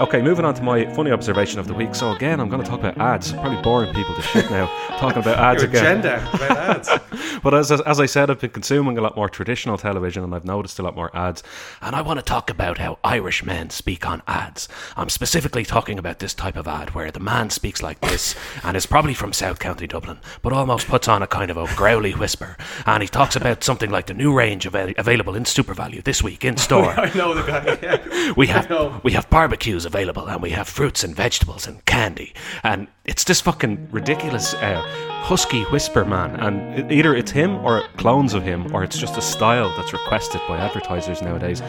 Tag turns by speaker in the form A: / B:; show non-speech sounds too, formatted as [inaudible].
A: Okay, moving on to my funny observation of the week. So again, I'm going to talk about ads. Probably boring people to shit now [laughs] talking about ads
B: Your
A: again.
B: agenda about ads. [laughs]
A: But as, as I said, I've been consuming a lot more traditional television and I've noticed a lot more ads. And I want to talk about how Irish men speak on ads. I'm specifically talking about this type of ad where the man speaks like this and is probably from South County Dublin, but almost puts on a kind of a growly whisper. And he talks about something like the new range avail- available in SuperValu this week in store. [laughs]
B: I know the guy. Yeah.
A: We have we have barbecues available, and we have fruits and vegetables and candy, and it's this fucking ridiculous uh, husky whisper man, and either it's him or clones of him, or it's just a style that's requested by advertisers nowadays.